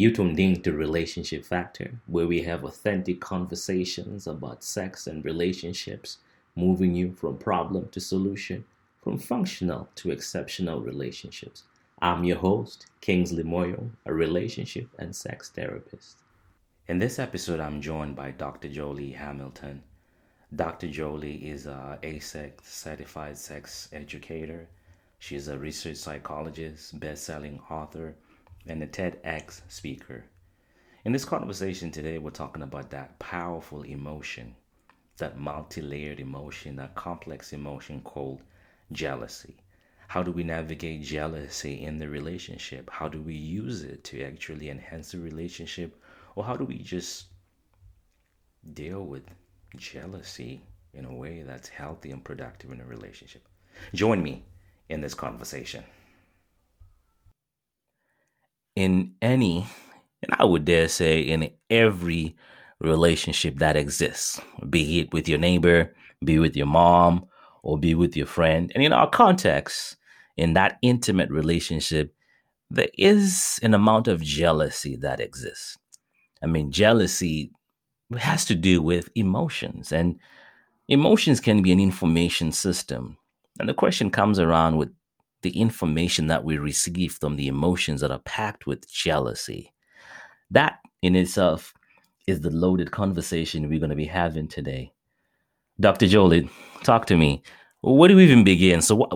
You tuned in to Relationship Factor, where we have authentic conversations about sex and relationships, moving you from problem to solution, from functional to exceptional relationships. I'm your host, Kingsley Moyo, a relationship and sex therapist. In this episode, I'm joined by Dr. Joli Hamilton. Dr. Joli is a AASECT certified sex educator. She's a research psychologist, best-selling author, and a TEDx speaker. In this conversation today, we're talking about that powerful emotion, that multi layered emotion, that complex emotion called jealousy. How do we navigate jealousy in the relationship? How do we use it to actually enhance the relationship? Or how do we just deal with jealousy in a way that's healthy and productive in a relationship? Join me in this conversation in any, and I would dare say in every relationship that exists, be it with your neighbor, be with your mom, or be with your friend. And in our context, in that intimate relationship, there is an amount of jealousy that exists. I mean, jealousy has to do with emotions, and emotions can be an information system. And the question comes around with the information that we receive from the emotions that are packed with jealousy. That in itself is the loaded conversation we're going to be having today. Dr. Joli, talk to me. Where do we even begin? So, what,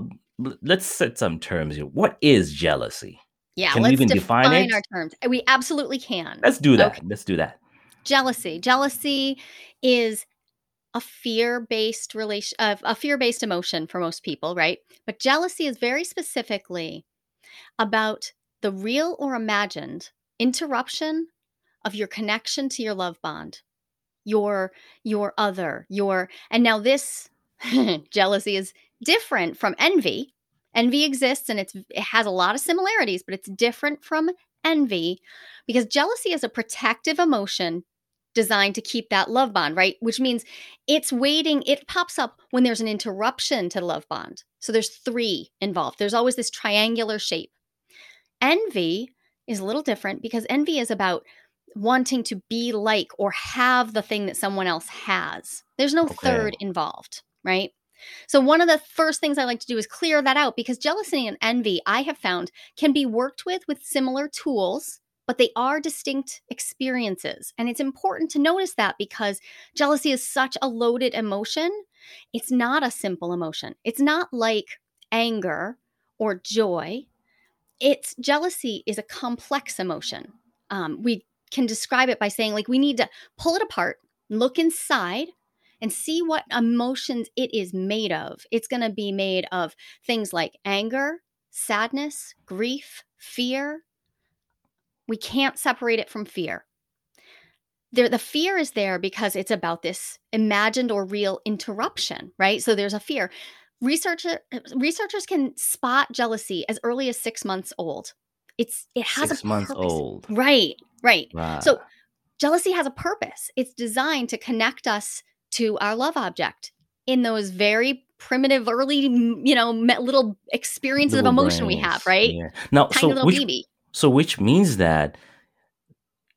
let's set some terms here. What is jealousy? Yeah, can let's we even define, define our terms. We absolutely can. Let's do that. Okay. Let's do that. Jealousy. Jealousy is a fear-based relation a fear-based emotion for most people, right? But jealousy is very specifically about the real or imagined interruption of your connection to your love bond, your your other, your and now this jealousy is different from envy. Envy exists and it's it has a lot of similarities, but it's different from envy because jealousy is a protective emotion designed to keep that love bond, right? Which means it's waiting, it pops up when there's an interruption to the love bond. So there's three involved. There's always this triangular shape. Envy is a little different because envy is about wanting to be like or have the thing that someone else has. There's no okay. third involved, right? So, one of the first things I like to do is clear that out because jealousy and envy, I have found, can be worked with with similar tools but they are distinct experiences. And it's important to notice that because jealousy is such a loaded emotion. It's not a simple emotion. It's not like anger or joy. It's jealousy is a complex emotion. Um, we can describe it by saying, like, we need to pull it apart, look inside, and see what emotions it is made of. It's going to be made of things like anger, sadness, grief, fear, we can't separate it from fear. There, the fear is there because it's about this imagined or real interruption, right? So there's a fear. Researcher, researchers can spot jealousy as early as six months old. It's it has six a months old, right? Right. Wow. So jealousy has a purpose. It's designed to connect us to our love object in those very primitive, early, you know, little experiences little of emotion brains. we have, right? Yeah. Now, Tiny so little which, baby. So, which means that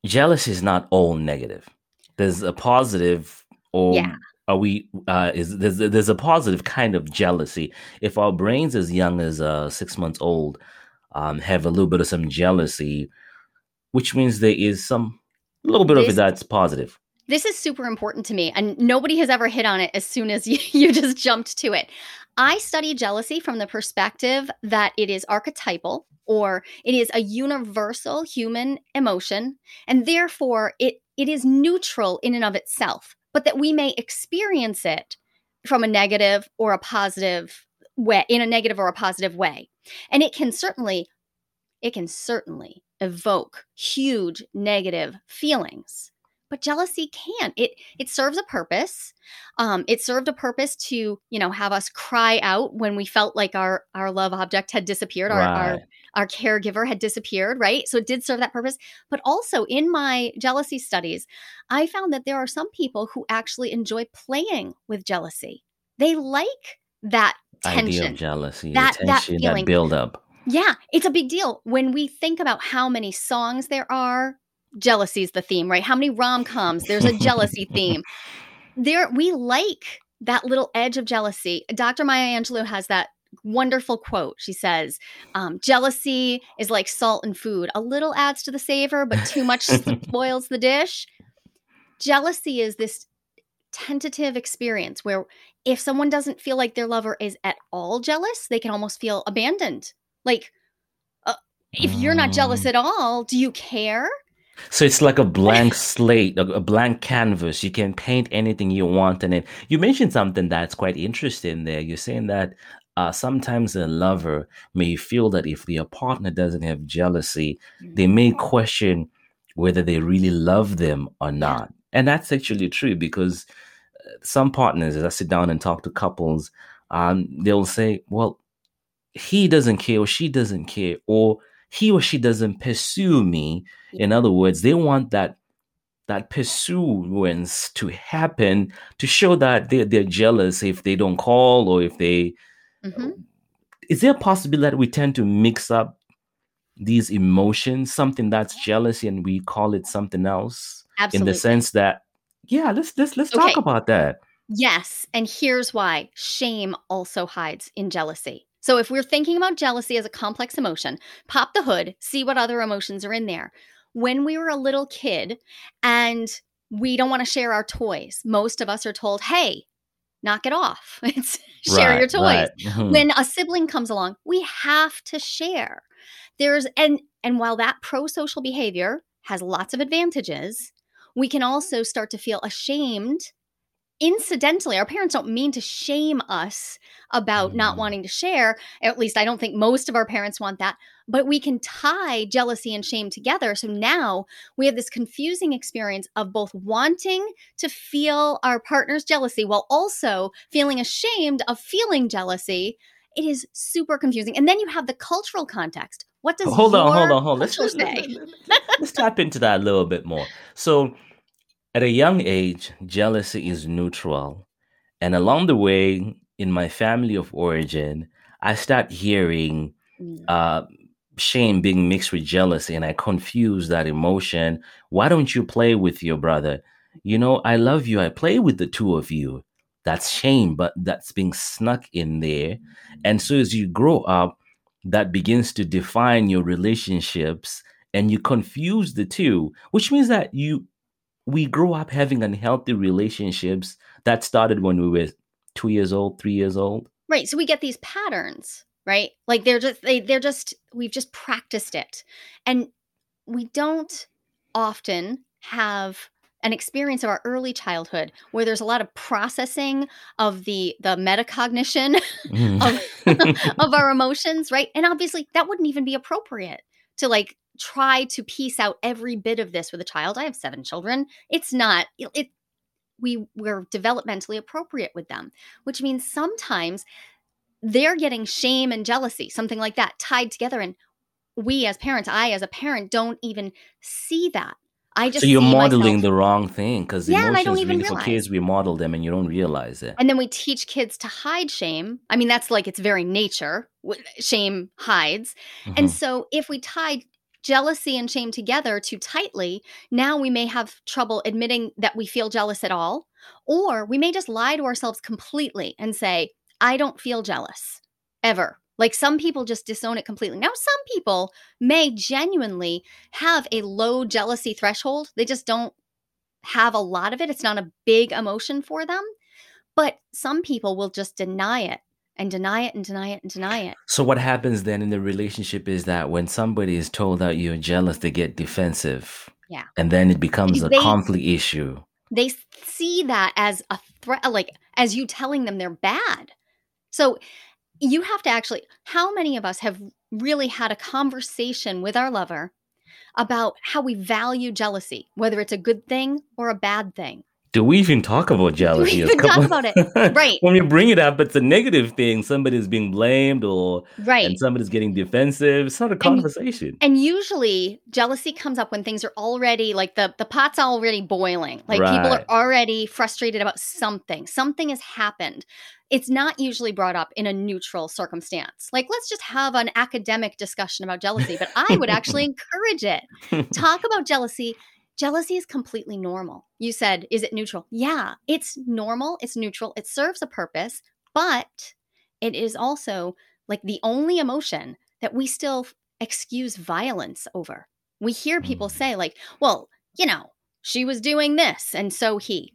jealousy is not all negative. There's a positive, or yeah. are we? Uh, is there's there's a positive kind of jealousy. If our brains, as young as uh, six months old, um, have a little bit of some jealousy, which means there is some a little bit this, of it that's positive. This is super important to me, and nobody has ever hit on it as soon as you, you just jumped to it. I study jealousy from the perspective that it is archetypal or it is a universal human emotion and therefore it it is neutral in and of itself but that we may experience it from a negative or a positive way in a negative or a positive way. And it can certainly it can certainly evoke huge negative feelings but jealousy can't it it serves a purpose um it served a purpose to you know have us cry out when we felt like our our love object had disappeared right. our, our our caregiver had disappeared right so it did serve that purpose but also in my jealousy studies i found that there are some people who actually enjoy playing with jealousy they like that tension Idea of jealousy that, that, feeling. that build up Yeah, it's a big deal. When we think about how many songs there are, jealousy is the theme, right? How many rom coms, there's a jealousy theme. There, we like that little edge of jealousy. Dr. Maya Angelou has that wonderful quote. She says, um, Jealousy is like salt and food. A little adds to the savor, but too much spoils the dish. Jealousy is this tentative experience where if someone doesn't feel like their lover is at all jealous, they can almost feel abandoned. Like, uh, if you're not jealous mm. at all, do you care? So it's like a blank slate, a, blank canvas. You can paint anything you want in it. You mentioned something that's quite interesting there. You're saying that uh, sometimes a lover may feel that if their partner doesn't have jealousy, they may mm-hmm. question whether they really love them or not. And that's actually true because uh, some partners, as I sit down and talk to couples, um, they'll say, well, he doesn't care or she doesn't care, or he or she doesn't pursue me. In other words, they want that that pursuance to happen to show that they're, they're jealous if they don't call or if they mm-hmm. is there a possibility that we tend to mix up these emotions something that's jealousy and we call it something else Absolutely. in the sense that yeah let's let's let's okay. talk about that yes and here's why shame also hides in jealousy so if we're thinking about jealousy as a complex emotion, pop the hood, see what other emotions are in there. When we were a little kid and we don't want to share our toys, most of us are told, hey, knock it off. It's share right, your toys. Right. Mm-hmm. When a sibling comes along, we have to share. There's and and while that pro-social behavior has lots of advantages, we can also start to feel ashamed incidentally, our parents don't mean to shame us about not mm. wanting to share. At least I don't think most of our parents want that. But we can tie jealousy and shame together. So now we have this confusing experience of both wanting to feel our partner's jealousy while also feeling ashamed of feeling jealousy. It is super confusing. And then you have the cultural context. What does hold on, hold on, hold on. Let's, let's, let's tap into that a little bit more. So at a young age, jealousy is neutral. And along the way, in my family of origin, I start hearing mm. uh, shame being mixed with jealousy, and I confuse that emotion. Why don't you play with your brother? You know, I love you. I play with the two of you. That's shame, but that's being snuck in there. And so as you grow up, that begins to define your relationships and you confuse the two, which means that you we grow up having unhealthy relationships that started when we were two years old, three years old. Right. So we get these patterns, right? Like they're just they they're just we've just practiced it. And we don't often have an experience of our early childhood where there's a lot of processing of the the metacognition mm. of, of our emotions right and obviously that wouldn't even be appropriate to like try to piece out every bit of this with a child. I have seven children. It's not it, it we we're developmentally appropriate with them, which means sometimes they're getting shame and jealousy, something like that, tied together. And we as parents, I as a parent, don't even see that. I just so you're modeling myself, the wrong thing because yeah, emotions I don't even really for kids we model them and you don't realize it. And then we teach kids to hide shame. I mean, that's like its very nature. Shame hides, mm-hmm. and so if we tie jealousy and shame together too tightly, now we may have trouble admitting that we feel jealous at all. Or we may just lie to ourselves completely and say, I don't feel jealous ever. Like some people just disown it completely. Now, some people may genuinely have a low jealousy threshold. They just don't have a lot of it. It's not a big emotion for them. But some people will just deny it and deny it and deny it and deny it. So what happens then in the relationship is that when somebody is told that you're jealous, they get defensive. Yeah. And then it becomes a conflict issue. They see that as a threat, like as you telling them they're bad. So you have to actually, how many of us have really had a conversation with our lover about how we value jealousy, whether it's a good thing or a bad thing? Do we even talk about jealousy? Do we even talk about it? Right. when you bring it up, it's a negative thing. Somebody's being blamed or right. and somebody's getting defensive. It's not a conversation. And, and usually jealousy comes up when things are already like the, the pot's already boiling. Like right. people are already frustrated about something. Something has happened. It's not usually brought up in a neutral circumstance. Like, let's just have an academic discussion about jealousy, but I would actually encourage it. Talk about jealousy Jealousy is completely normal. You said, is it neutral? Yeah, it's normal, it's neutral, it serves a purpose, but it is also like the only emotion that we still excuse violence over. We hear people mm. say, like, well, you know, she was doing this and so he.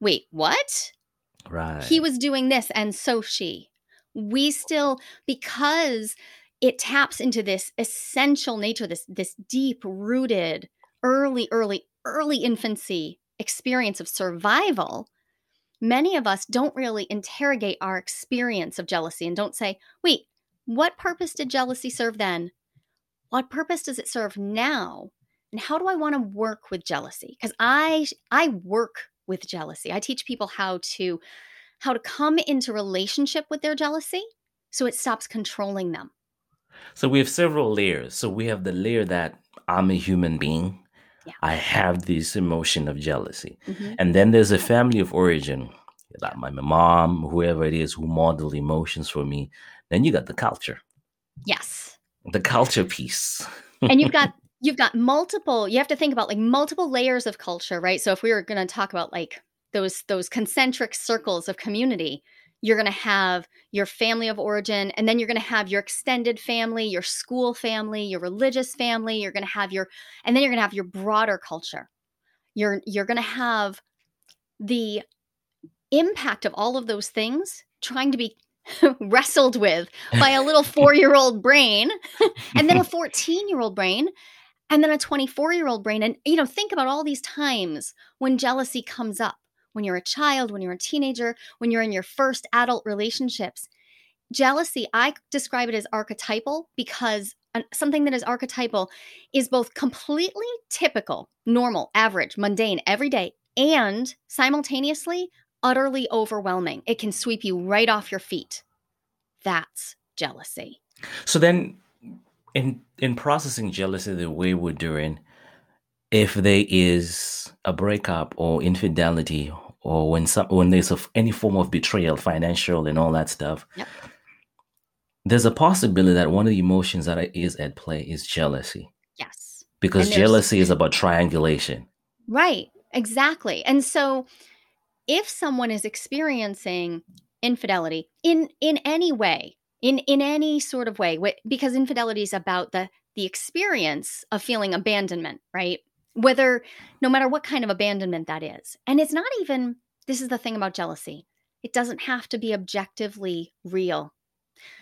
Wait, what? Right. He was doing this and so she. We still, because it taps into this essential nature, this this deep rooted early, early, early infancy experience of survival, many of us don't really interrogate our experience of jealousy and don't say, wait, what purpose did jealousy serve then? What purpose does it serve now? And how do I want to work with jealousy? Because I I work with jealousy. I teach people how to how to come into relationship with their jealousy so it stops controlling them. So we have several layers. So we have the layer that I'm a human being yeah. I have this emotion of jealousy. Mm-hmm. And then there's a family of origin, like my mom, whoever it is who model emotions for me. Then you got the culture. Yes. The culture piece. and you've got you've got multiple you have to think about like multiple layers of culture, right? So if we were going to talk about like those those concentric circles of community, you're going to have your family of origin and then you're going to have your extended family your school family your religious family you're going to have your and then you're going to have your broader culture. You're you're going to have the impact of all of those things trying to be wrestled with by a little 4-year-old brain and then a 14-year-old brain and then a 24-year-old brain. And you know think about all these times when jealousy comes up when you're a child, when you're a teenager, when you're in your first adult relationships. Jealousy, I describe it as archetypal because something that is archetypal is both completely typical, normal, average, mundane, everyday, and simultaneously utterly overwhelming. It can sweep you right off your feet. That's jealousy. So then in in processing jealousy the way we're doing, if there is a breakup or infidelity or when some when there's a, any form of betrayal financial and all that stuff yep. there's a possibility that one of the emotions that is at play is jealousy. Yes. Because jealousy is about triangulation. Right. Exactly. And so if someone is experiencing infidelity in in any way in in any sort of way because infidelity is about the the experience of feeling abandonment right whether no matter what kind of abandonment that is. And it's not even this is the thing about jealousy. It doesn't have to be objectively real.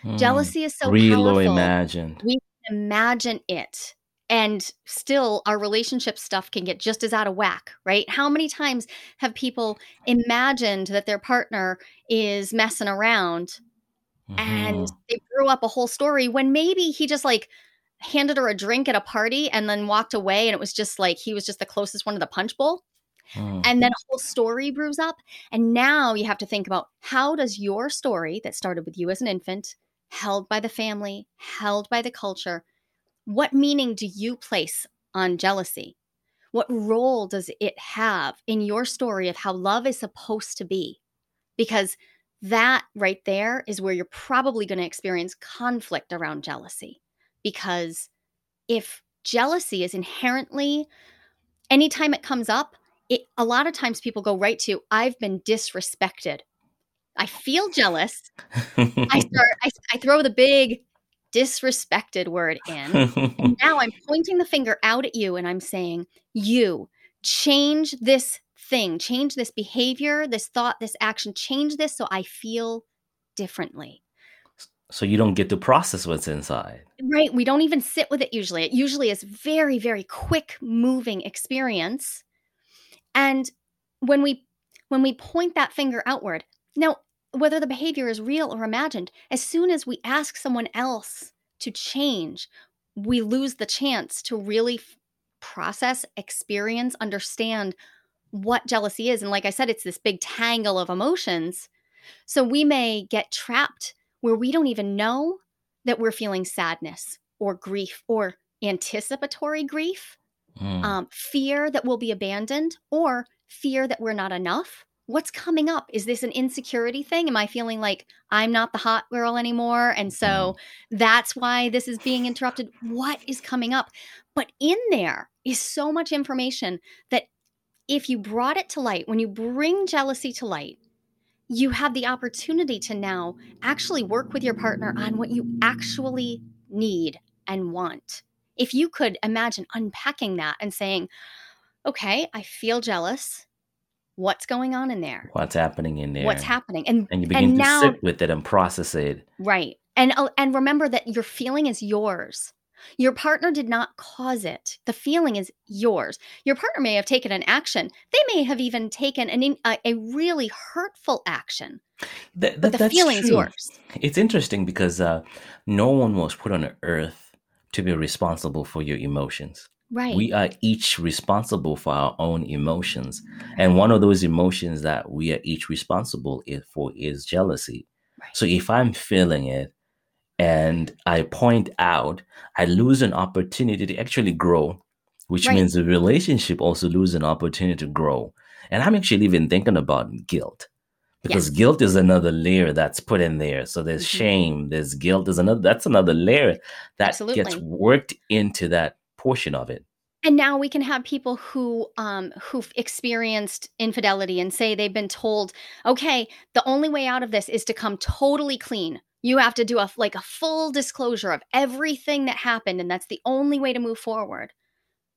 Mm, jealousy is so real powerful. or imagined. We imagine it. And still, our relationship stuff can get just as out of whack, right? How many times have people imagined that their partner is messing around mm-hmm. and they grew up a whole story when maybe he just like handed her a drink at a party and then walked away and it was just like he was just the closest one to the punch bowl. Mm. and then a whole story brews up and now you have to think about how does your story that started with you as an infant held by the family held by the culture what meaning do you place on jealousy? What role does it have in your story of how love is supposed to be? Because that right there is where you're probably going to experience conflict around jealousy because if jealousy is inherently anytime it comes up it a lot of times people go right to i've been disrespected. I feel jealous. I start I, I throw the big disrespected word in and now i'm pointing the finger out at you and i'm saying you change this thing change this behavior this thought this action change this so i feel differently so you don't get to process what's inside right we don't even sit with it usually it usually is very very quick moving experience and when we when we point that finger outward now whether the behavior is real or imagined as soon as we ask someone else to change we lose the chance to really f- process experience understand what jealousy is. And like I said, it's this big tangle of emotions. So we may get trapped where we don't even know that we're feeling sadness or grief or anticipatory grief, mm. um, fear that we'll be abandoned, or fear that we're not enough. What's coming up? Is this an insecurity thing? Am I feeling like I'm not the hot girl anymore? And so mm. that's why this is being interrupted. What is coming up? But in there is so much information that if you brought it to light, when you bring jealousy to light, you have the opportunity to now actually work with your partner on what you actually need and want. If you could imagine unpacking that and saying, okay, I feel jealous. What's going on in there? What's happening in there? What's happening? And, and you begin and to now, sit with it and process it. Right. And, uh, and remember that your feeling is yours. Your partner did not cause it. The feeling is yours. Your partner may have taken an action. They may have even taken an, a, a really hurtful action. That, that, but the feeling is yours. It's interesting because uh, no one was put on earth to be responsible for your emotions. Right. We are each responsible for our own emotions. And one of those emotions that we are each responsible for is jealousy. Right. So if I'm feeling it, and I point out, I lose an opportunity to actually grow, which right. means the relationship also loses an opportunity to grow. And I'm actually even thinking about guilt because yes. guilt is another layer that's put in there. So there's mm-hmm. shame, there's guilt, there's another that's another layer that Absolutely. gets worked into that portion of it. And now we can have people who um, who've experienced infidelity and say they've been told, okay, the only way out of this is to come totally clean you have to do a like a full disclosure of everything that happened and that's the only way to move forward.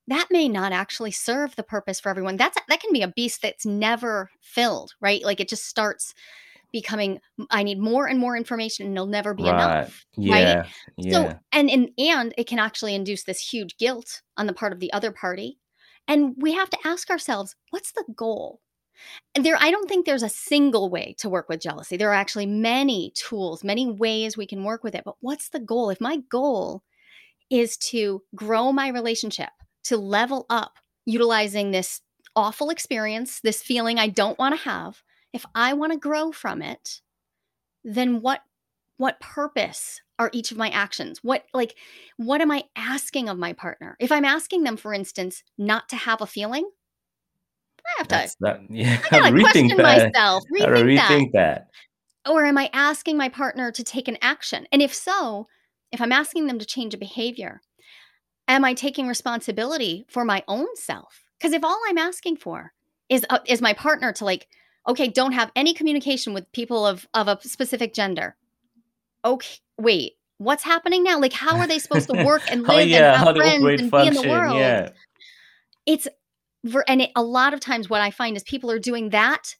That may not actually serve the purpose for everyone. That's that can be a beast that's never filled right? Like it just starts becoming i need more and more information and it'll never be right. enough yeah right? yeah. So and, and and it can actually induce this huge guilt on the part of the other party. And we have to ask ourselves what's the goal there i don't think there's a single way to work with jealousy. There are actually many tools many ways we can work with it but what's the goal? If my goal is to grow my relationship to level up utilizing this awful experience this feeling i don't want to have if i want to grow from it then what what purpose are each of my actions? What like what am i asking of my partner? If i'm asking them for instance not to have a feeling I have to. That, yeah, I gotta question that. myself. Rethink, rethink that. that. Or am I asking my partner to take an action? And if so, if I'm asking them to change a behavior, am I taking responsibility for my own self? Because if all I'm asking for is uh, is my partner to like, okay, don't have any communication with people of of a specific gender. Okay, wait, what's happening now? Like, how are they supposed to work and live oh, yeah, and have friends and function, be in the world? Yeah. It's and it, a lot of times what i find is people are doing that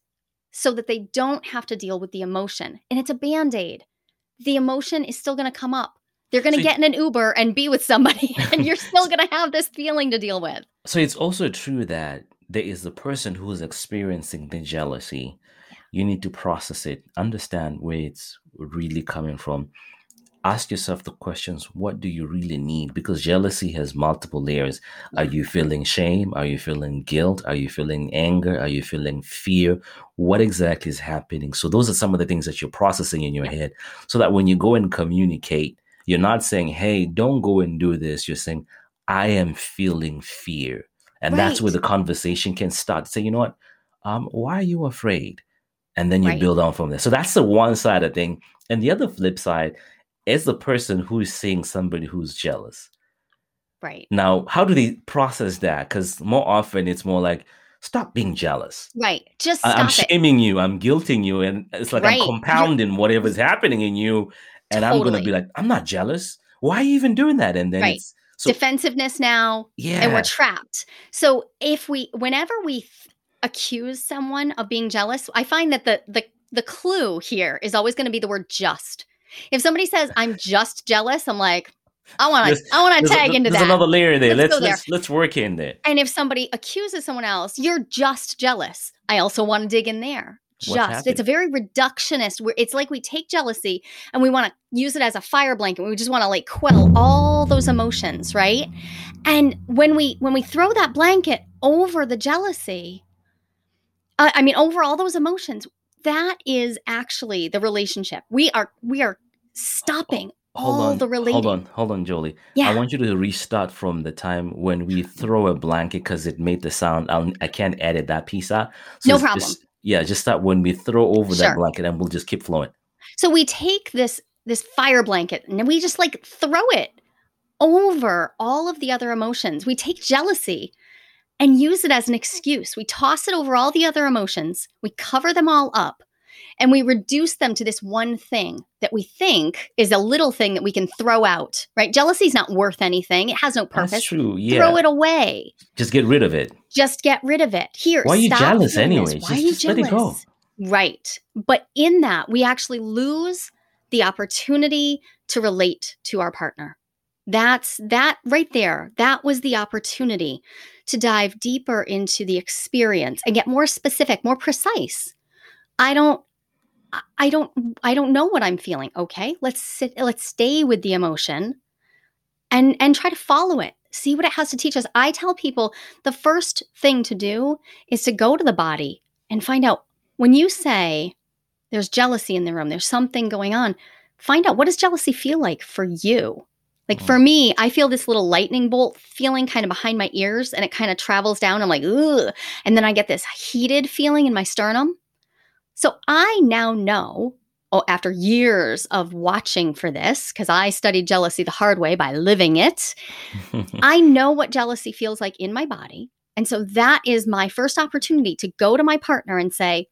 so that they don't have to deal with the emotion and it's a band-aid. The emotion is still going to come up. They're going to so get in an uber and be with somebody and you're still going to have this feeling to deal with. So it's also true that there is the person who is experiencing the jealousy. Yeah. you need to process it understand where it's really coming from ask yourself the questions what do you really need? Because jealousy has multiple layers. Are you feeling shame? Are you feeling guilt? Are you feeling anger? Are you feeling fear? What exactly is happening? So those are some of the things that you're processing in your head so that when you go and communicate you're not saying hey don't go and do this. You're saying i am feeling fear. And right. that's where the conversation can start say you know what? Um why are you afraid? And then you right. build on from there. So that's the one side of thing. And the other flip side as the person who's seeing somebody who's jealous. Right. Now, how do they process that? Because more often it's more like, stop being jealous. Right. Just I- am shaming you. I'm guilting you. And it's like right. I'm compounding whatever's happening in you. And totally. I'm going to be like, I'm not jealous. Why are you even doing that? And then right. it's so, defensiveness now. Yeah. And we're trapped. So if we, whenever we th- accuse someone of being jealous, I find that the, the, the clue here is always going to be the word just if somebody says I'm just jealous, I'm like, I want to I want to tag a, into there's that. There's another layer there. Let's let's, let's, let's work in there. And if somebody accuses someone else, you're just jealous. I also want to dig in there. Just it's a very reductionist. Where it's like we take jealousy and we want to use it as a fire blanket. We just want to like quell all those emotions, right? And when we when we throw that blanket over the jealousy, uh, I mean, over all those emotions, that is actually the relationship. We are we are stopping Hold all on, the relating. hold on, hold on, Joli. Yeah. I want you to restart from the time when we throw a blanket because it made the sound. I'll, I can't edit that piece out. So no problem. just yeah, just start when we throw over that blanket, and we'll just keep flowing. So we take this this fire blanket and then we just like throw it over all of the other emotions. We take jealousy and use it as an excuse. We toss it over all the other emotions. We cover them all up and we reduce them to this one thing that we think is a little thing that we can throw out, right? Jealousy is not worth anything. It has no purpose. That's true. Yeah, Throw it away. just get rid of it. Just get rid of it. Here, Why are you jealous anyway? Why Just- are you just let it go. jealous? Right. But in that, we actually lose the opportunity to relate to our partner. That's that right there. That was the opportunity to dive deeper into the experience and get more specific, more precise. I don't I- don't I don't know what I'm feeling. Okay, let's sit let's stay with the emotion and and try to follow it. See what it has to teach us. I tell people the first thing to do is to go to the body and find out when you say there's jealousy in the room, there's something going on, find out what does jealousy feel like for you? Like for mm-hmm. me, I feel this little lightning bolt feeling kind of behind my ears and it kind of travels down. I'm like, ugh. And then I get this heated feeling in my sternum. So I now know, oh, after years of watching for this, because I studied jealousy the hard way by living it, I know what jealousy feels like in my body. And so that is my first opportunity to go to my partner and say,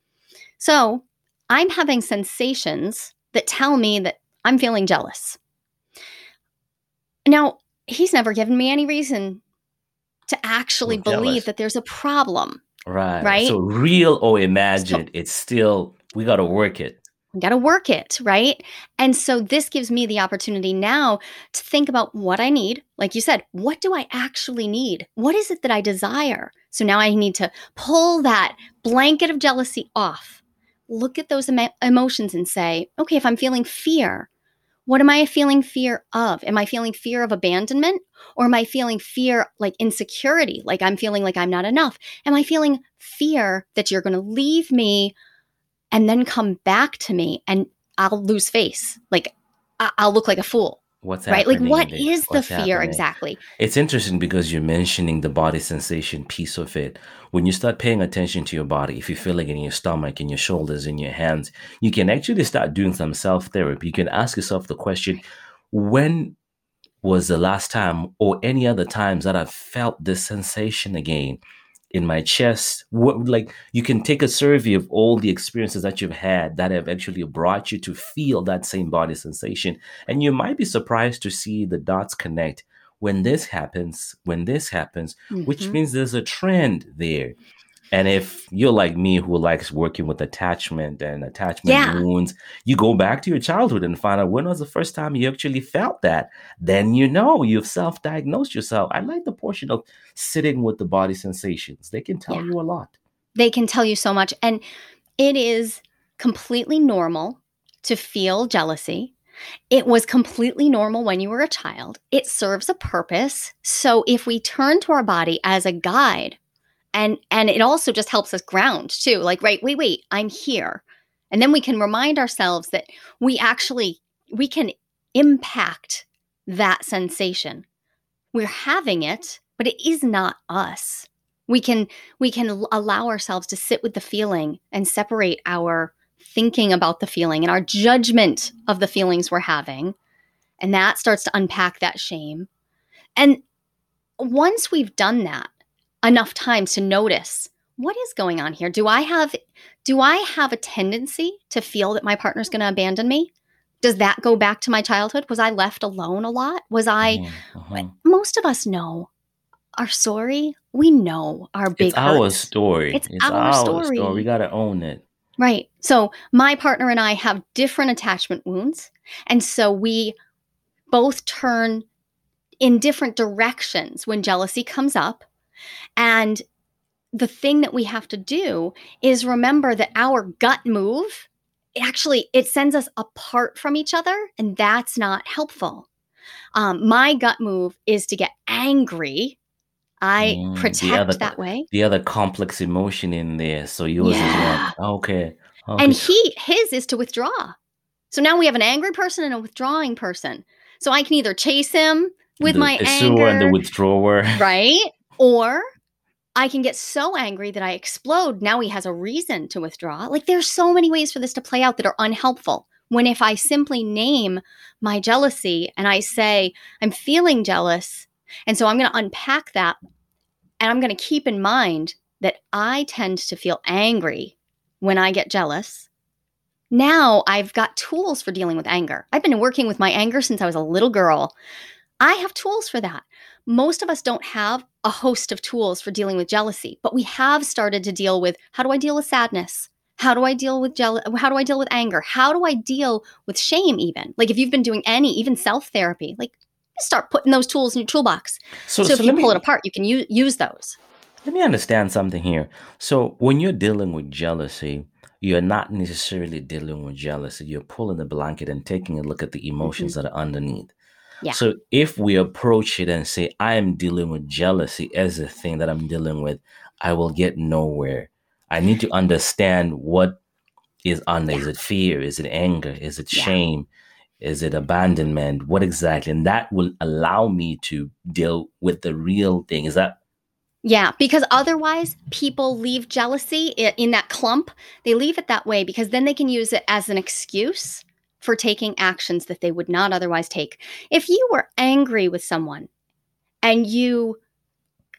So I'm having sensations that tell me that I'm feeling jealous. Now, he's never given me any reason to actually Well, believe that there's a problem. Right. Right? So real or imagined, it's still we got to work it. We got to work it, right? And so this gives me the opportunity now to think about what I need. Like you said, what do I actually need? What is it that I desire? So now I need to pull that blanket of jealousy off. Look at those emo- emotions and say, okay, if I'm feeling fear, what am I feeling fear of? Am I feeling fear of abandonment? Or am I feeling fear like insecurity? Like I'm feeling like I'm not enough? Am I feeling fear that you're going to leave me and then come back to me and I'll lose face? Like I'll look like a fool, What's that? right? Like what is the fear happening? exactly? It's interesting because you're mentioning the body sensation piece of it. When you start paying attention to your body, if you feel it in your stomach, in your shoulders, in your hands, you can actually start doing some self therapy. You can ask yourself the question when was the last time or any other times that I felt this sensation again in my chest? What, like you can take a survey of all the experiences that you've had that have actually brought you to feel that same body sensation. And you might be surprised to see the dots connect when this happens, when this happens, which Mhm. means there's a trend there. And if you're like me who likes working with attachment and attachment Yeah. wounds, you go back to your childhood and find out when was the first time you actually felt that. Then you know you've self diagnosed yourself. I like the portion of sitting with the body sensations, they can tell Yeah. you a lot. they can tell you so much. And it is completely normal to feel jealousy. It was completely normal when you were a child. It serves a purpose. So if we turn to our body as a guide, and and it also just helps us ground too. Like, right, wait, wait, I'm here. And then we can remind ourselves that we actually we can impact that sensation. We're having it, but it is not us. We can we can allow ourselves to sit with the feeling and separate our thinking about the feeling and our judgment of the feelings we're having. And that starts to unpack that shame. And once we've done that enough time to notice what is going on here? Do I have do I have a tendency to feel that my partner's going to abandon me? Does that go back to my childhood? Was I left alone a lot? Was I mhm. most of us know our story. We know our big It's our hurts. story. It's our story. We got to own it. Right. So my partner and I have different attachment wounds. And so we both turn in different directions when jealousy comes up. And the thing that we have to do is remember that our gut move actually it sends us apart from each other and that's not helpful um, my gut move is to get angry I Mm, protect other that way. the other complex emotion in there. So yours is Yeah. one. Okay. And he his is to withdraw. So now we have an angry person and a withdrawing person. So I can either chase him with The my anger and the withdrawer. right? Or I can get so angry that I explode. Now he has a reason to withdraw. Like there's so many ways for this to play out that are unhelpful. When if I simply name my jealousy and I say, I'm feeling jealous, and so I'm going to unpack that and I'm going to keep in mind that I tend to feel angry when I get jealous. Now I've got tools for dealing with anger. I've been working with my anger since I was a little girl. I have tools for that. Most of us don't have a host of tools for dealing with jealousy, but we have started to deal with how do I deal with sadness? How do I deal with jeal- how do I deal with anger? How do I deal with shame even? Like if you've been doing any even self-therapy, like start putting those tools in your toolbox. So, So, so if you pull me it apart, you can use, use those. let me understand something here. So when you're dealing with jealousy, you're not necessarily dealing with jealousy. You're pulling the blanket and taking a look at the emotions mm-hmm. that are underneath. Yeah. So if we approach it and say, I am dealing with jealousy as a thing that I'm dealing with, I will get nowhere. I need to understand what is under. Is it fear? Is it anger? Is it Yeah. shame? Is it abandonment? What exactly? And that will allow me to deal with the real thing. Is that Yeah, because otherwise people leave jealousy in that clump. They leave it that way because then they can use it as an excuse for taking actions that they would not otherwise take. If you were angry with someone and you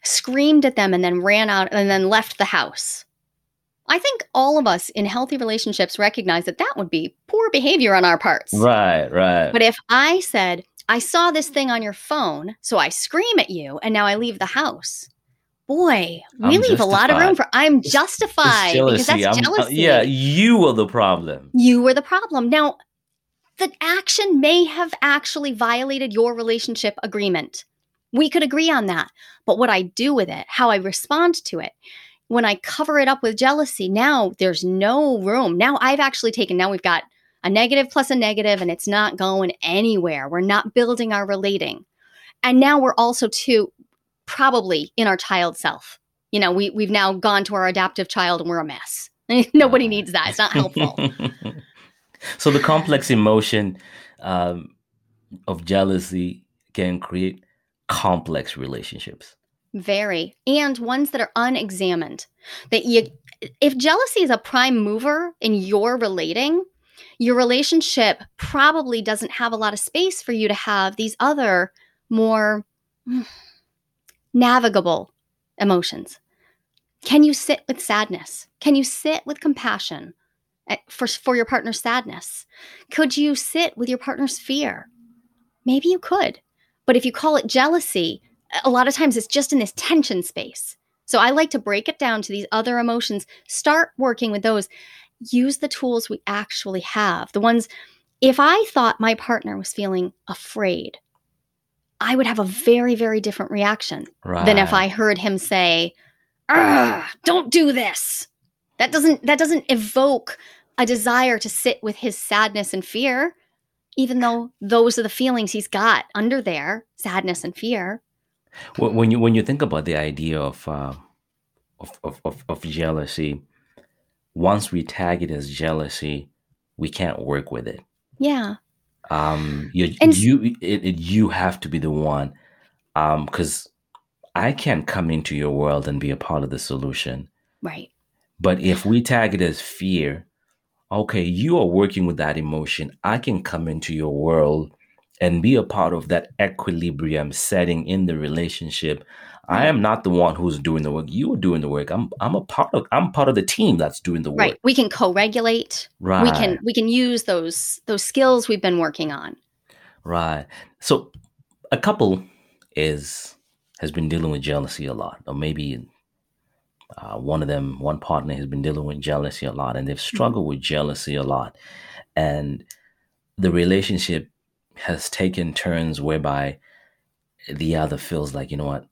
screamed at them and then ran out and then left the house, I think all of us in healthy relationships recognize that that would be poor behavior on our parts. right? Right. But if I said, I saw this thing on your phone, so I scream at you and now I leave the house. Boy, we I'm leave a lot of room for I'm It's- justified because that's I'm- uh, jealousy. yeah, you were the problem. You were the problem. Now, the action may have actually violated your relationship agreement. We could agree on that. But what I do with it, how I respond to it, when I cover it up with jealousy, now there's no room. Now I've actually taken, now we've got a negative plus a negative, and it's not going anywhere. We're not building our relating. And now we're also, too, probably in our child self. You know, we, we've now gone to our adaptive child and we're a mess. Nobody needs that. It's not helpful. so the complex emotion um, of jealousy can create complex relationships. Very. And ones that are unexamined. That you if jealousy is a prime mover in your relating, your relationship probably doesn't have a lot of space for you to have these other more mm, navigable emotions. Can you sit with sadness? Can you sit with compassion Eh, for, for your partner's sadness? Could you sit with your partner's fear? Maybe you could. But if you call it jealousy, a lot of times it's just in this tension space. So I like to break it down to these other emotions, start working with those, use the tools we actually have. The ones, if I thought my partner was feeling afraid, I would have a very, very different reaction Right. than if I heard him say, "Don't do this." That doesn't that doesn't evoke a desire to sit with his sadness and fear, even though those are the feelings he's got under there, sadness and fear. When you when you think about the idea of uh, of, of, of of jealousy, once we tag it as jealousy, we can't work with it. Yeah. Um, you And you it, it, you have to be the one, um, because I can't come into your world and be a part of the solution. Right. But if we tag it as fear, okay, you are working with that emotion. I can come into your world and be a part of that equilibrium setting in the relationship. I am not the one who's doing the work. You are doing the work. I'm I'm a part of I'm part of the team that's doing the work. Right. We can co-regulate. Right. We can we can use those those skills we've been working on. Right. So a couple is has been dealing with jealousy a lot, or maybe uh, one of them, one partner has been dealing with jealousy a lot, and they've struggled with jealousy a lot, and the relationship has taken turns whereby the other feels like, you know what,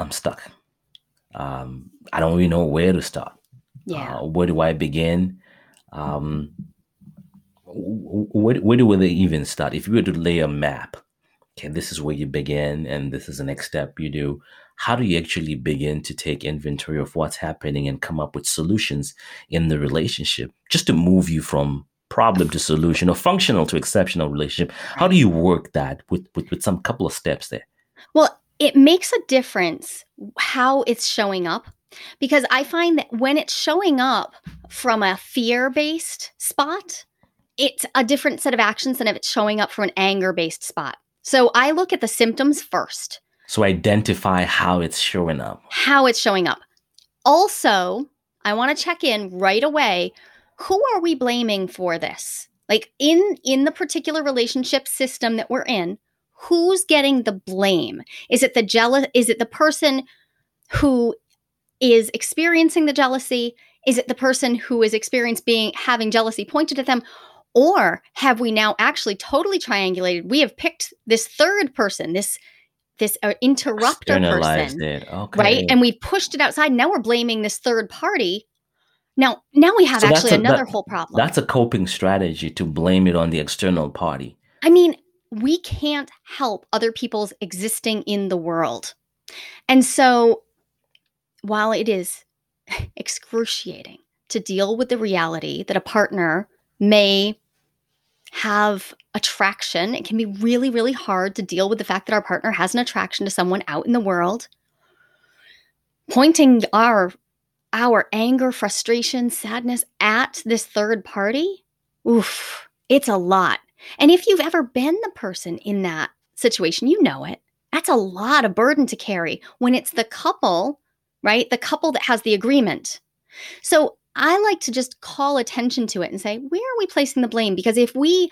I'm stuck. Um, I don't really know where to start. Yeah. Uh, where do I begin? Um, wh- wh- where, where do they even start? If you were to lay a map, okay, this is where you begin, and this is the next step you do. How do you actually begin to take inventory of what's happening and come up with solutions in the relationship? Just to move you from problem to solution or functional to exceptional relationship how do you work that with with, with some couple of steps there? Well it makes a difference how it's showing up because i find that when it's showing up from a fear-based spot it's a different set of actions than if it's showing up from an anger-based spot. So i look at the symptoms first so identify how it's showing up how it's showing up also i want to check in right away who are we blaming for this? Like in in the particular relationship system that we're in, who's getting the blame? Is it the jealous is it the person who is experiencing the jealousy? Is it the person who is experiencing being having jealousy pointed at them? Or have we now actually totally triangulated? We have picked this third person, this this uh, interrupter person, okay. right? And we pushed it outside. Now we're blaming this third party now, now we have so actually a, another that, whole problem. That's a coping strategy to blame it on the external party. I mean, we can't help other people's existing in the world. And so, while it is excruciating to deal with the reality that a partner may have attraction, it can be really, really hard to deal with the fact that our partner has an attraction to someone out in the world. Pointing our our anger, frustration, sadness at this third party, oof, it's a lot. And if you've ever been the person in that situation, you know it. That's a lot of burden to carry when it's the couple, right? The couple that has the agreement. So I like to just call attention to it and say, where are we placing the blame? Because if we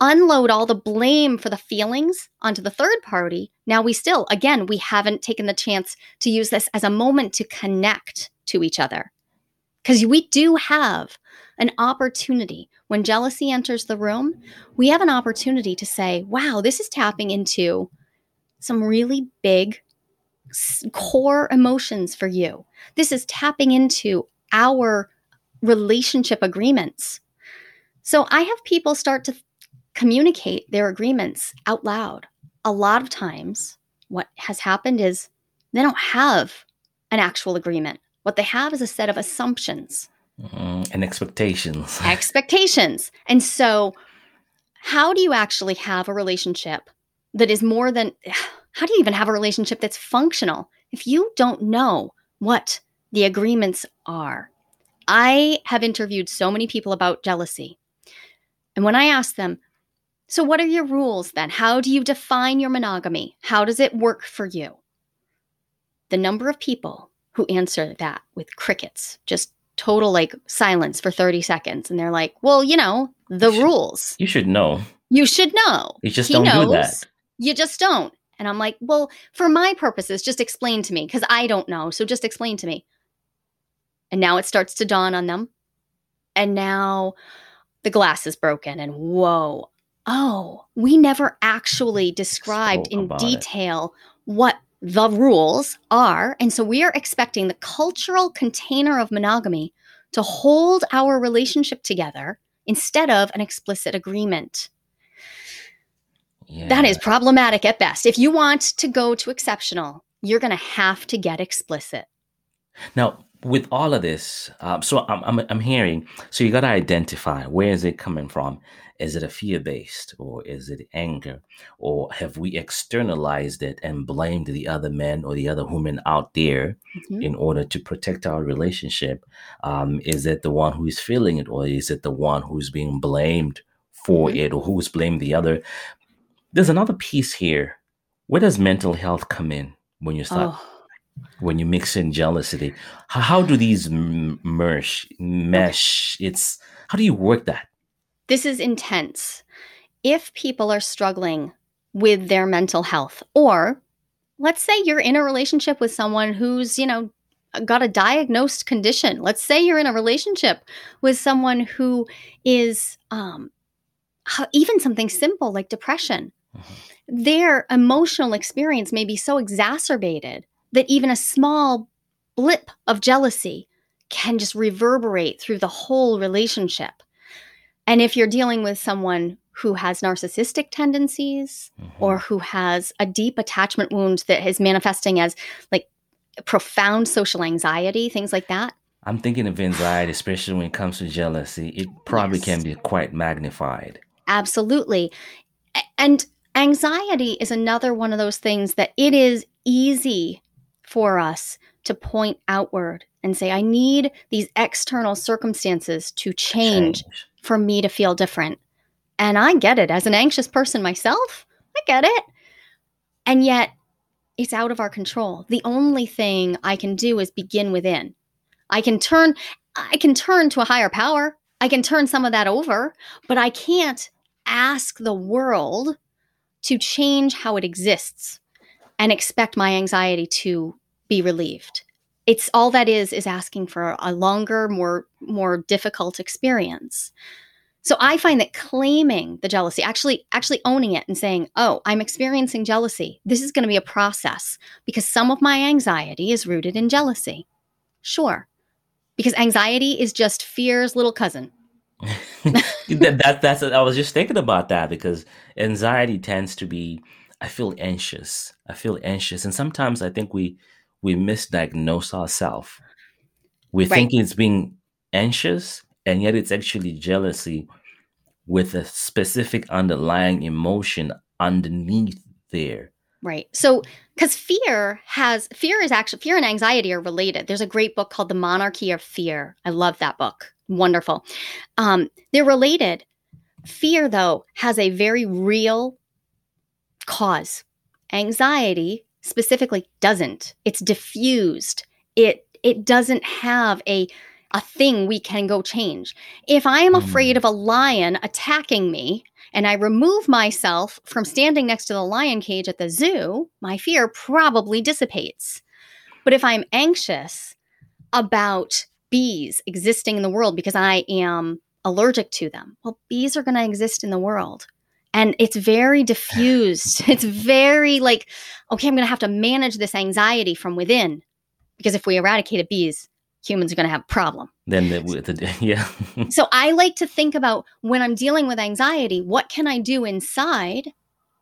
unload all the blame for the feelings onto the third party, now we still, again, we haven't taken the chance to use this as a moment to connect to each other. Because we do have an opportunity when jealousy enters the room, we have an opportunity to say, wow, this is tapping into some really big core emotions for you. This is tapping into our relationship agreements. So I have people start to communicate their agreements out loud. A lot of times, what has happened is they don't have an actual agreement. What they have is a set of assumptions mm, and expectations. expectations. And so, how do you actually have a relationship that is more than, how do you even have a relationship that's functional if you don't know what the agreements are? I have interviewed so many people about jealousy. And when I ask them, so what are your rules then? How do you define your monogamy? How does it work for you? The number of people who answer that with crickets, just total like silence for 30 seconds. And they're like, well, you know, the you should, rules. You should know. You should know. You just he don't knows, do that. You just don't. And I'm like, well, for my purposes, just explain to me because I don't know. So just explain to me. And now it starts to dawn on them. And now the glass is broken. And whoa, oh, we never actually described in detail it. what the rules are. And so we are expecting the cultural container of monogamy to hold our relationship together instead of an explicit agreement. Yeah. That is problematic at best. If you want to go to exceptional, you're going to have to get explicit. Now, with all of this, um, so I'm, I'm, I'm hearing, so you got to identify where is it coming from? Is it a fear based or is it anger? Or have we externalized it and blamed the other men or the other women out there mm-hmm. in order to protect our relationship? Um, is it the one who is feeling it or is it the one who's being blamed for mm-hmm. it or who's blamed the other? There's another piece here. Where does mental health come in when you start? Oh when you mix in jealousy how, how do these mesh mesh okay. it's how do you work that this is intense. If people are struggling with their mental health, or let's say you're in a relationship with someone who's, you know, got a diagnosed condition. Let's say you're in a relationship with someone who is um, even something simple like depression. Mm-hmm. Their emotional experience may be so exacerbated that even a small blip of jealousy can just reverberate through the whole relationship. And if you're dealing with someone who has narcissistic tendencies mm-hmm. or who has a deep attachment wound that is manifesting as like profound social anxiety, things like that. I'm thinking of anxiety, especially when it comes to jealousy. It probably yes. can be quite magnified. Absolutely. And anxiety is another one of those things that it is easy for us to point outward and say, I need these external circumstances to change, change, for me to feel different. And I get it. As an anxious person myself, I get it. And yet, it's out of our control. The only thing I can do is begin within. I can turn I can turn to a higher power. I can turn some of that over, but I can't ask the world to change how it exists and expect my anxiety to be relieved. It's all that is is asking for a longer, more more difficult experience. So I find that claiming the jealousy, actually actually owning it and saying, "Oh, I'm experiencing jealousy. This is going to be a process because some of my anxiety is rooted in jealousy." Sure. Because anxiety is just fear's little cousin. that, that that's I was just thinking about that because anxiety tends to be I feel anxious. I feel anxious and sometimes I think we we misdiagnose ourselves. We right. think it's being anxious and yet it's actually jealousy with a specific underlying emotion underneath there. Right. So, because fear has fear is actually fear and anxiety are related. There's a great book called The Monarchy of Fear. I love that book. Wonderful. Um, they're related. Fear, though, has a very real cause. Anxiety specifically doesn't. It's diffused. It it doesn't have a a thing we can go change. If I am afraid hmm. of a lion attacking me and I remove myself from standing next to the lion cage at the zoo, my fear probably dissipates. But if I'm anxious about bees existing in the world because I am allergic to them, well, bees are going to exist in the world. And it's very diffused. it's very like, okay, I'm going to have to manage this anxiety from within because if we eradicated bees, humans are going to have a problem. Then, the, the, yeah. so I like to think about when I'm dealing with anxiety, what can I do inside?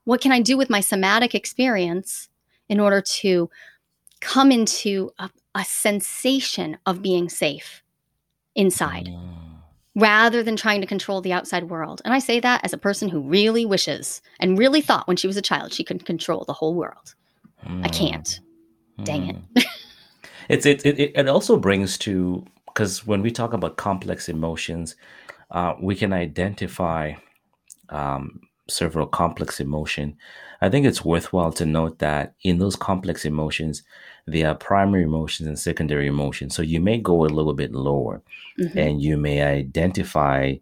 What can I do with my somatic experience in order to come into a, a sensation of being safe inside? Mm. Rather than trying to control the outside world. And I say that as a person who really wishes and really thought when she was a child she could control the whole world. Mm. I can't. Dang it. Mm. it's it, it it also brings to because when we talk about complex emotions, uh, we can identify um, several complex emotion. I think it's worthwhile to note that in those complex emotions, there are primary emotions and secondary emotions. So you may go a little bit lower, mm-hmm. and you may identify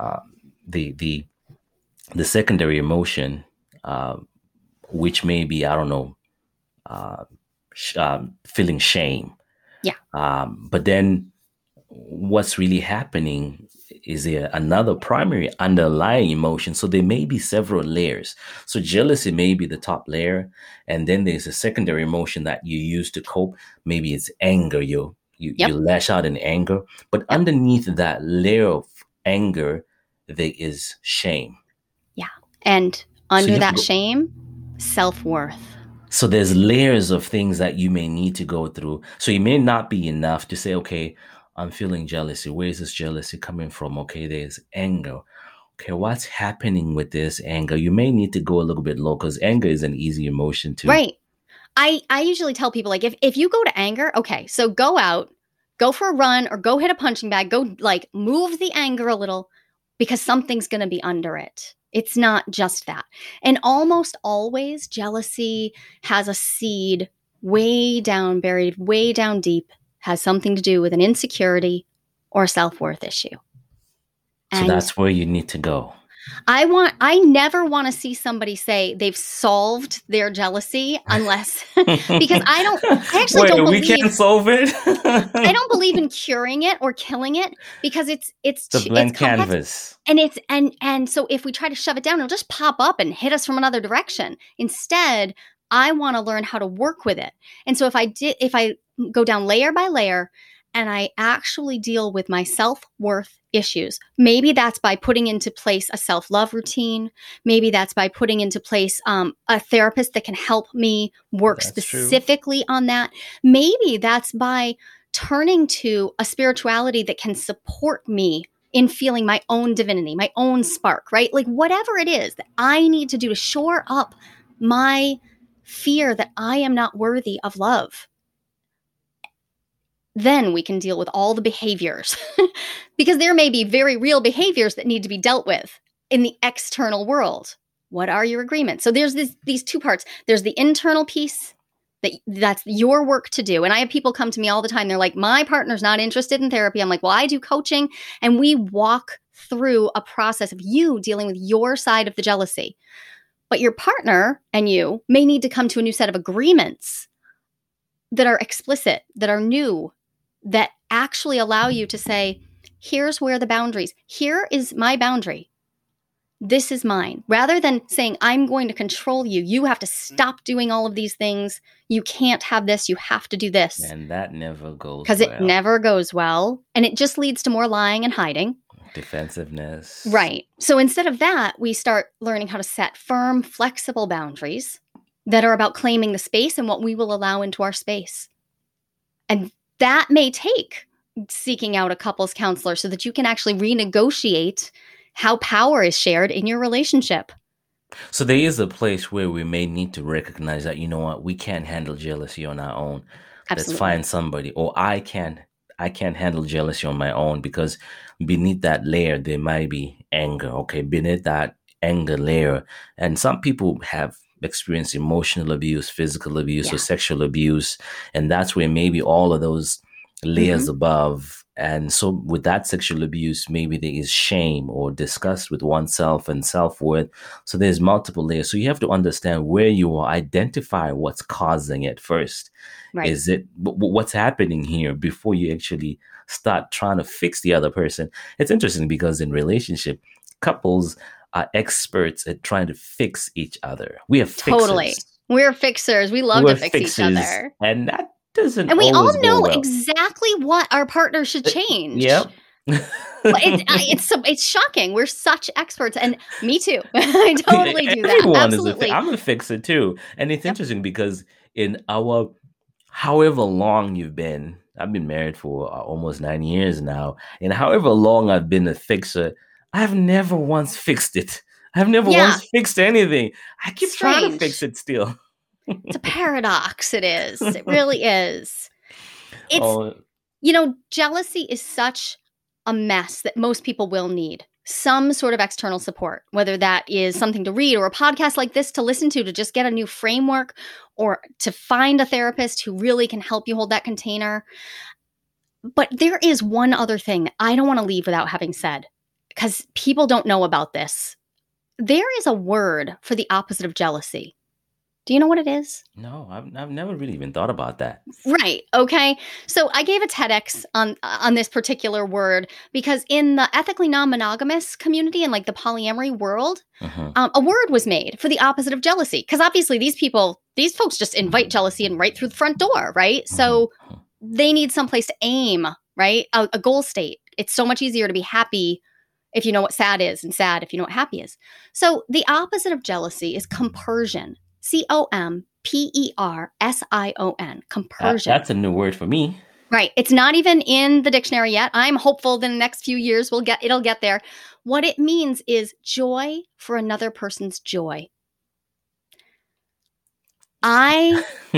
uh, the the the secondary emotion, uh, which may be I don't know, uh, sh- um, feeling shame. Yeah. Um, but then what's really happening is there another primary underlying emotion? So there may be several layers. So jealousy may be the top layer and then there's a secondary emotion that you use to cope. Maybe it's anger. You you, yep. you lash out in anger. But yep. underneath that layer of anger there is shame. Yeah. And under so that go- shame self-worth. So there's layers of things that you may need to go through. So it may not be enough to say, okay, I'm feeling jealousy. Where is this jealousy coming from? Okay, there's anger. Okay, what's happening with this anger? You may need to go a little bit low because anger is an easy emotion to. Right. I I usually tell people like if if you go to anger, okay, so go out, go for a run or go hit a punching bag, go like move the anger a little because something's going to be under it. It's not just that. And almost always, jealousy has a seed way down, buried way down deep, has something to do with an insecurity or self worth issue. And so that's where you need to go. I want I never want to see somebody say they've solved their jealousy unless because I don't I actually Wait, don't believe we can't solve it. I don't believe in curing it or killing it because it's it's the blank it's canvas. And it's and and so if we try to shove it down, it'll just pop up and hit us from another direction. Instead, I want to learn how to work with it. And so if I did if I go down layer by layer and I actually deal with my self worth issues. Maybe that's by putting into place a self love routine. Maybe that's by putting into place um, a therapist that can help me work That's specifically on that. Maybe that's by turning to a spirituality that can support me in feeling my own divinity, my own spark, right? Like whatever it is that I need to do to shore up my fear that I am not worthy of love then we can deal with all the behaviors because there may be very real behaviors that need to be dealt with in the external world. What are your agreements? So there's this, these two parts. There's the internal piece that that's your work to do. And i have people come to me all the time. They're like my partner's not interested in therapy. I'm like well i do coaching. And we walk through a process of you dealing with your side of the jealousy. But your partner and you may need to come to a new set of agreements that are explicit that are new that actually allow you to say, here's where the boundaries, here is my boundary. This is mine. Rather than saying, I'm going to control you, you have to stop doing all of these things. You can't have this. You have to do this. And that never goes Because well. it never goes well. And it just leads to more lying and hiding. defensiveness. Right. So instead of that, we start learning how to set firm, flexible boundaries that are about claiming the space and what we will allow into our space. And that may take seeking out a couples counselor so that you can actually renegotiate how power is shared in your relationship. So there is a place where we may need to recognize that you know what we can't handle jealousy on our own. Absolutely. Let's find somebody, or I can't. I can't handle jealousy on my own because beneath that layer there might be anger. Okay, beneath that anger layer, and some people have experienced emotional abuse, physical abuse, Yeah. or sexual abuse, and that's where maybe all of those layers Mm-hmm. above. And so, with that sexual abuse, maybe there is shame or disgust with oneself and self worth. So, there's multiple layers. So, you have to understand where you are, identify what's causing it first. Right. Is it wh- wh- what's happening here before you actually start trying to fix the other person? It's interesting because in relationship, couples are experts at trying to fix each other. We are fixers. Totally. We're fixers. We love We're to fix each other. and that doesn't. And we all know well. exactly what our partner should change. Yep. But it, I- it's it's shocking. We're such experts, and me too. I totally do that. Everyone is a Absolutely. I'm a fixer too, and it's Yep. interesting because in our however long you've been, I've been married for uh, almost nine years now, and however long I've been a fixer, I've never once fixed it. I've never Yeah. once fixed anything. I keep trying to fix it still. it's a paradox. It is. It really is. It's oh, you know, jealousy is such a mess that most people will need some sort of external support, whether that is something to read or a podcast like this to listen to to just get a new framework or to find a therapist who really can help you hold that container. But there is one other thing I don't want to leave without having said because people don't know about this. There is a word for the opposite of jealousy. Do you know what it is? no, I've, I've never really even thought about that. Right. Okay. So I gave a TEDx on on this particular word because in the ethically non-monogamous community and like the polyamory world, Mhm. um, a word was made for the opposite of jealousy. Because obviously these people, these folks just invite jealousy in right through the front door, right? So Mhm. they need someplace to aim, right? A, a goal state. It's so much easier to be happy if you know what sad is, and sad if you know what happy is. So the opposite of jealousy is compersion. C O M P E R S I O N. That- Compersion. that's a new word for me. Right. It's not even in the dictionary yet. I'm hopeful that in the next few years we'll get it'll get there. What it means is joy for another person's joy. I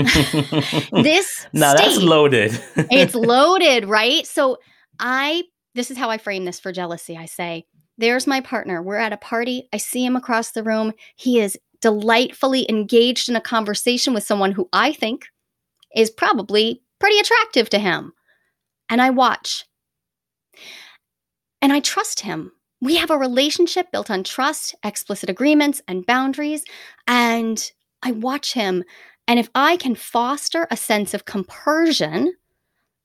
this now that's loaded. it's loaded, right? So I this is how I frame this for jealousy. I say, there's my partner. We're at a party. I see him across the room. He is delightfully engaged in a conversation with someone who I think is probably pretty attractive to him. And I watch. And I trust him. We have a relationship built on trust, explicit agreements, and boundaries. And I watch him. And if I can foster a sense of compersion,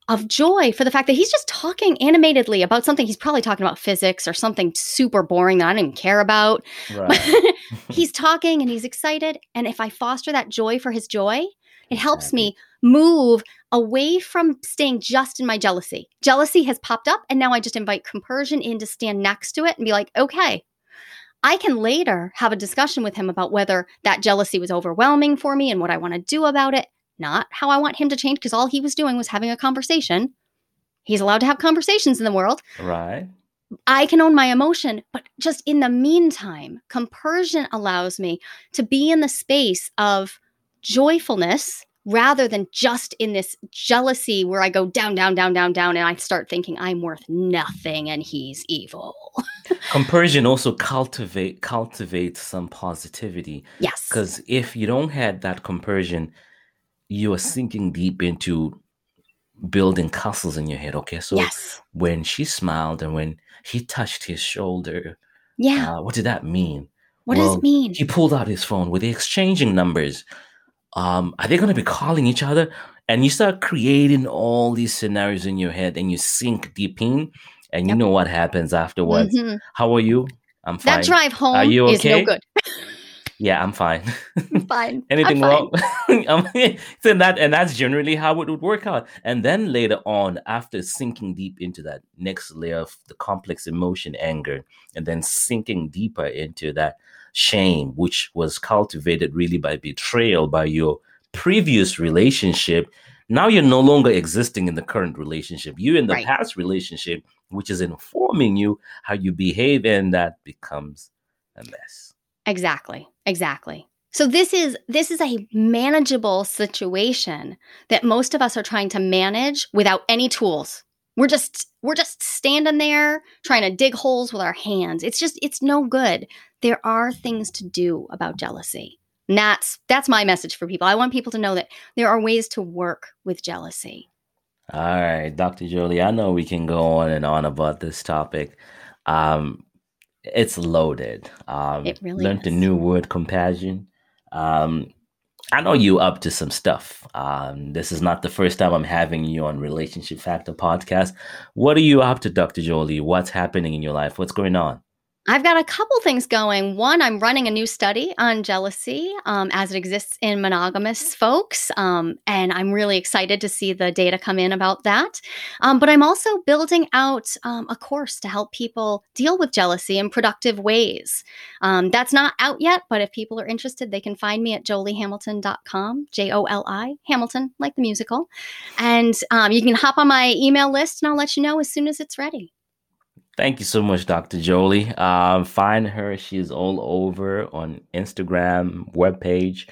of joy for the fact that he's just talking animatedly about something he's probably talking about physics or something super boring that I don't even care about. right. he's talking and he's excited. And if I foster that joy for his joy, it helps me move away from staying just in my jealousy. Jealousy has popped up, and now I just invite compersion in to stand next to it and be like, okay, I can later have a discussion with him about whether that jealousy was overwhelming for me and what I want to do about it, not how I want him to change, because all he was doing was having a conversation. He's allowed to have conversations in the world. Right. I can own my emotion, but just in the meantime, compersion allows me to be in the space of joyfulness rather than just in this jealousy where I go down, down, down, down, down, and I start thinking I'm worth nothing and he's evil. Compersion also cultivate cultivates some positivity. Yes. Because if you don't have that compersion, you are sinking deep into building castles in your head. Okay. So yes. when she smiled and when he touched his shoulder, yeah. Uh, what did that mean? What well, does it mean? He pulled out his phone. Were they exchanging numbers? Um, are they going to be calling each other? And you start creating all these scenarios in your head and you sink deep in and you yep. know what happens afterwards. Mm-hmm. How are you? I'm fine. That drive home are you okay? is no good. yeah, I'm fine. fine. Anything I'm wrong? so that and that's generally how it would work out. And then later on, after sinking deep into that next layer of the complex emotion, anger, and then sinking deeper into that shame, which was cultivated really by betrayal by your previous relationship. Now you're no longer existing in the current relationship. You're in the right. past relationship, which is informing you how you behave, and that becomes a mess. Exactly. Exactly. So this is this is a manageable situation that most of us are trying to manage without any tools. We're just we're just standing there trying to dig holes with our hands. It's just it's no good. There are things to do about jealousy. And that's that's my message for people. I want people to know that there are ways to work with jealousy. All right, Dr. Joli, I know we can go on and on about this topic. Um, it's loaded. Um, it really learned is. a new word, compassion. Um, I know you up to some stuff. Um, this is not the first time I'm having you on Relationship Factor podcast. What are you up to, Dr. Joli? What's happening in your life? What's going on? I've got a couple things going. One, I'm running a new study on jealousy um, as it exists in monogamous folks. Um, and I'm really excited to see the data come in about that. Um, but I'm also building out um, a course to help people deal with jealousy in productive ways. Um, that's not out yet, but if people are interested, they can find me at jolihamilton.com, J O L I, Hamilton, like the musical. And um, you can hop on my email list and I'll let you know as soon as it's ready. Thank you so much, Dr. Joli. Um, find her. She's all over on Instagram, webpage.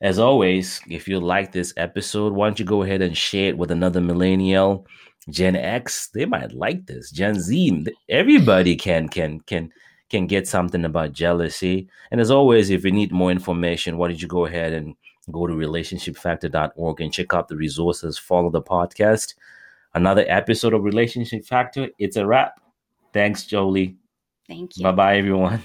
As always, if you like this episode, why don't you go ahead and share it with another millennial, Gen X? They might like this. Gen Z, everybody can can can can get something about jealousy. And as always, if you need more information, why don't you go ahead and go to relationshipfactor.org and check out the resources, follow the podcast. Another episode of Relationship Factor. It's a wrap. Thanks, Joli. Thank you. Bye bye, everyone.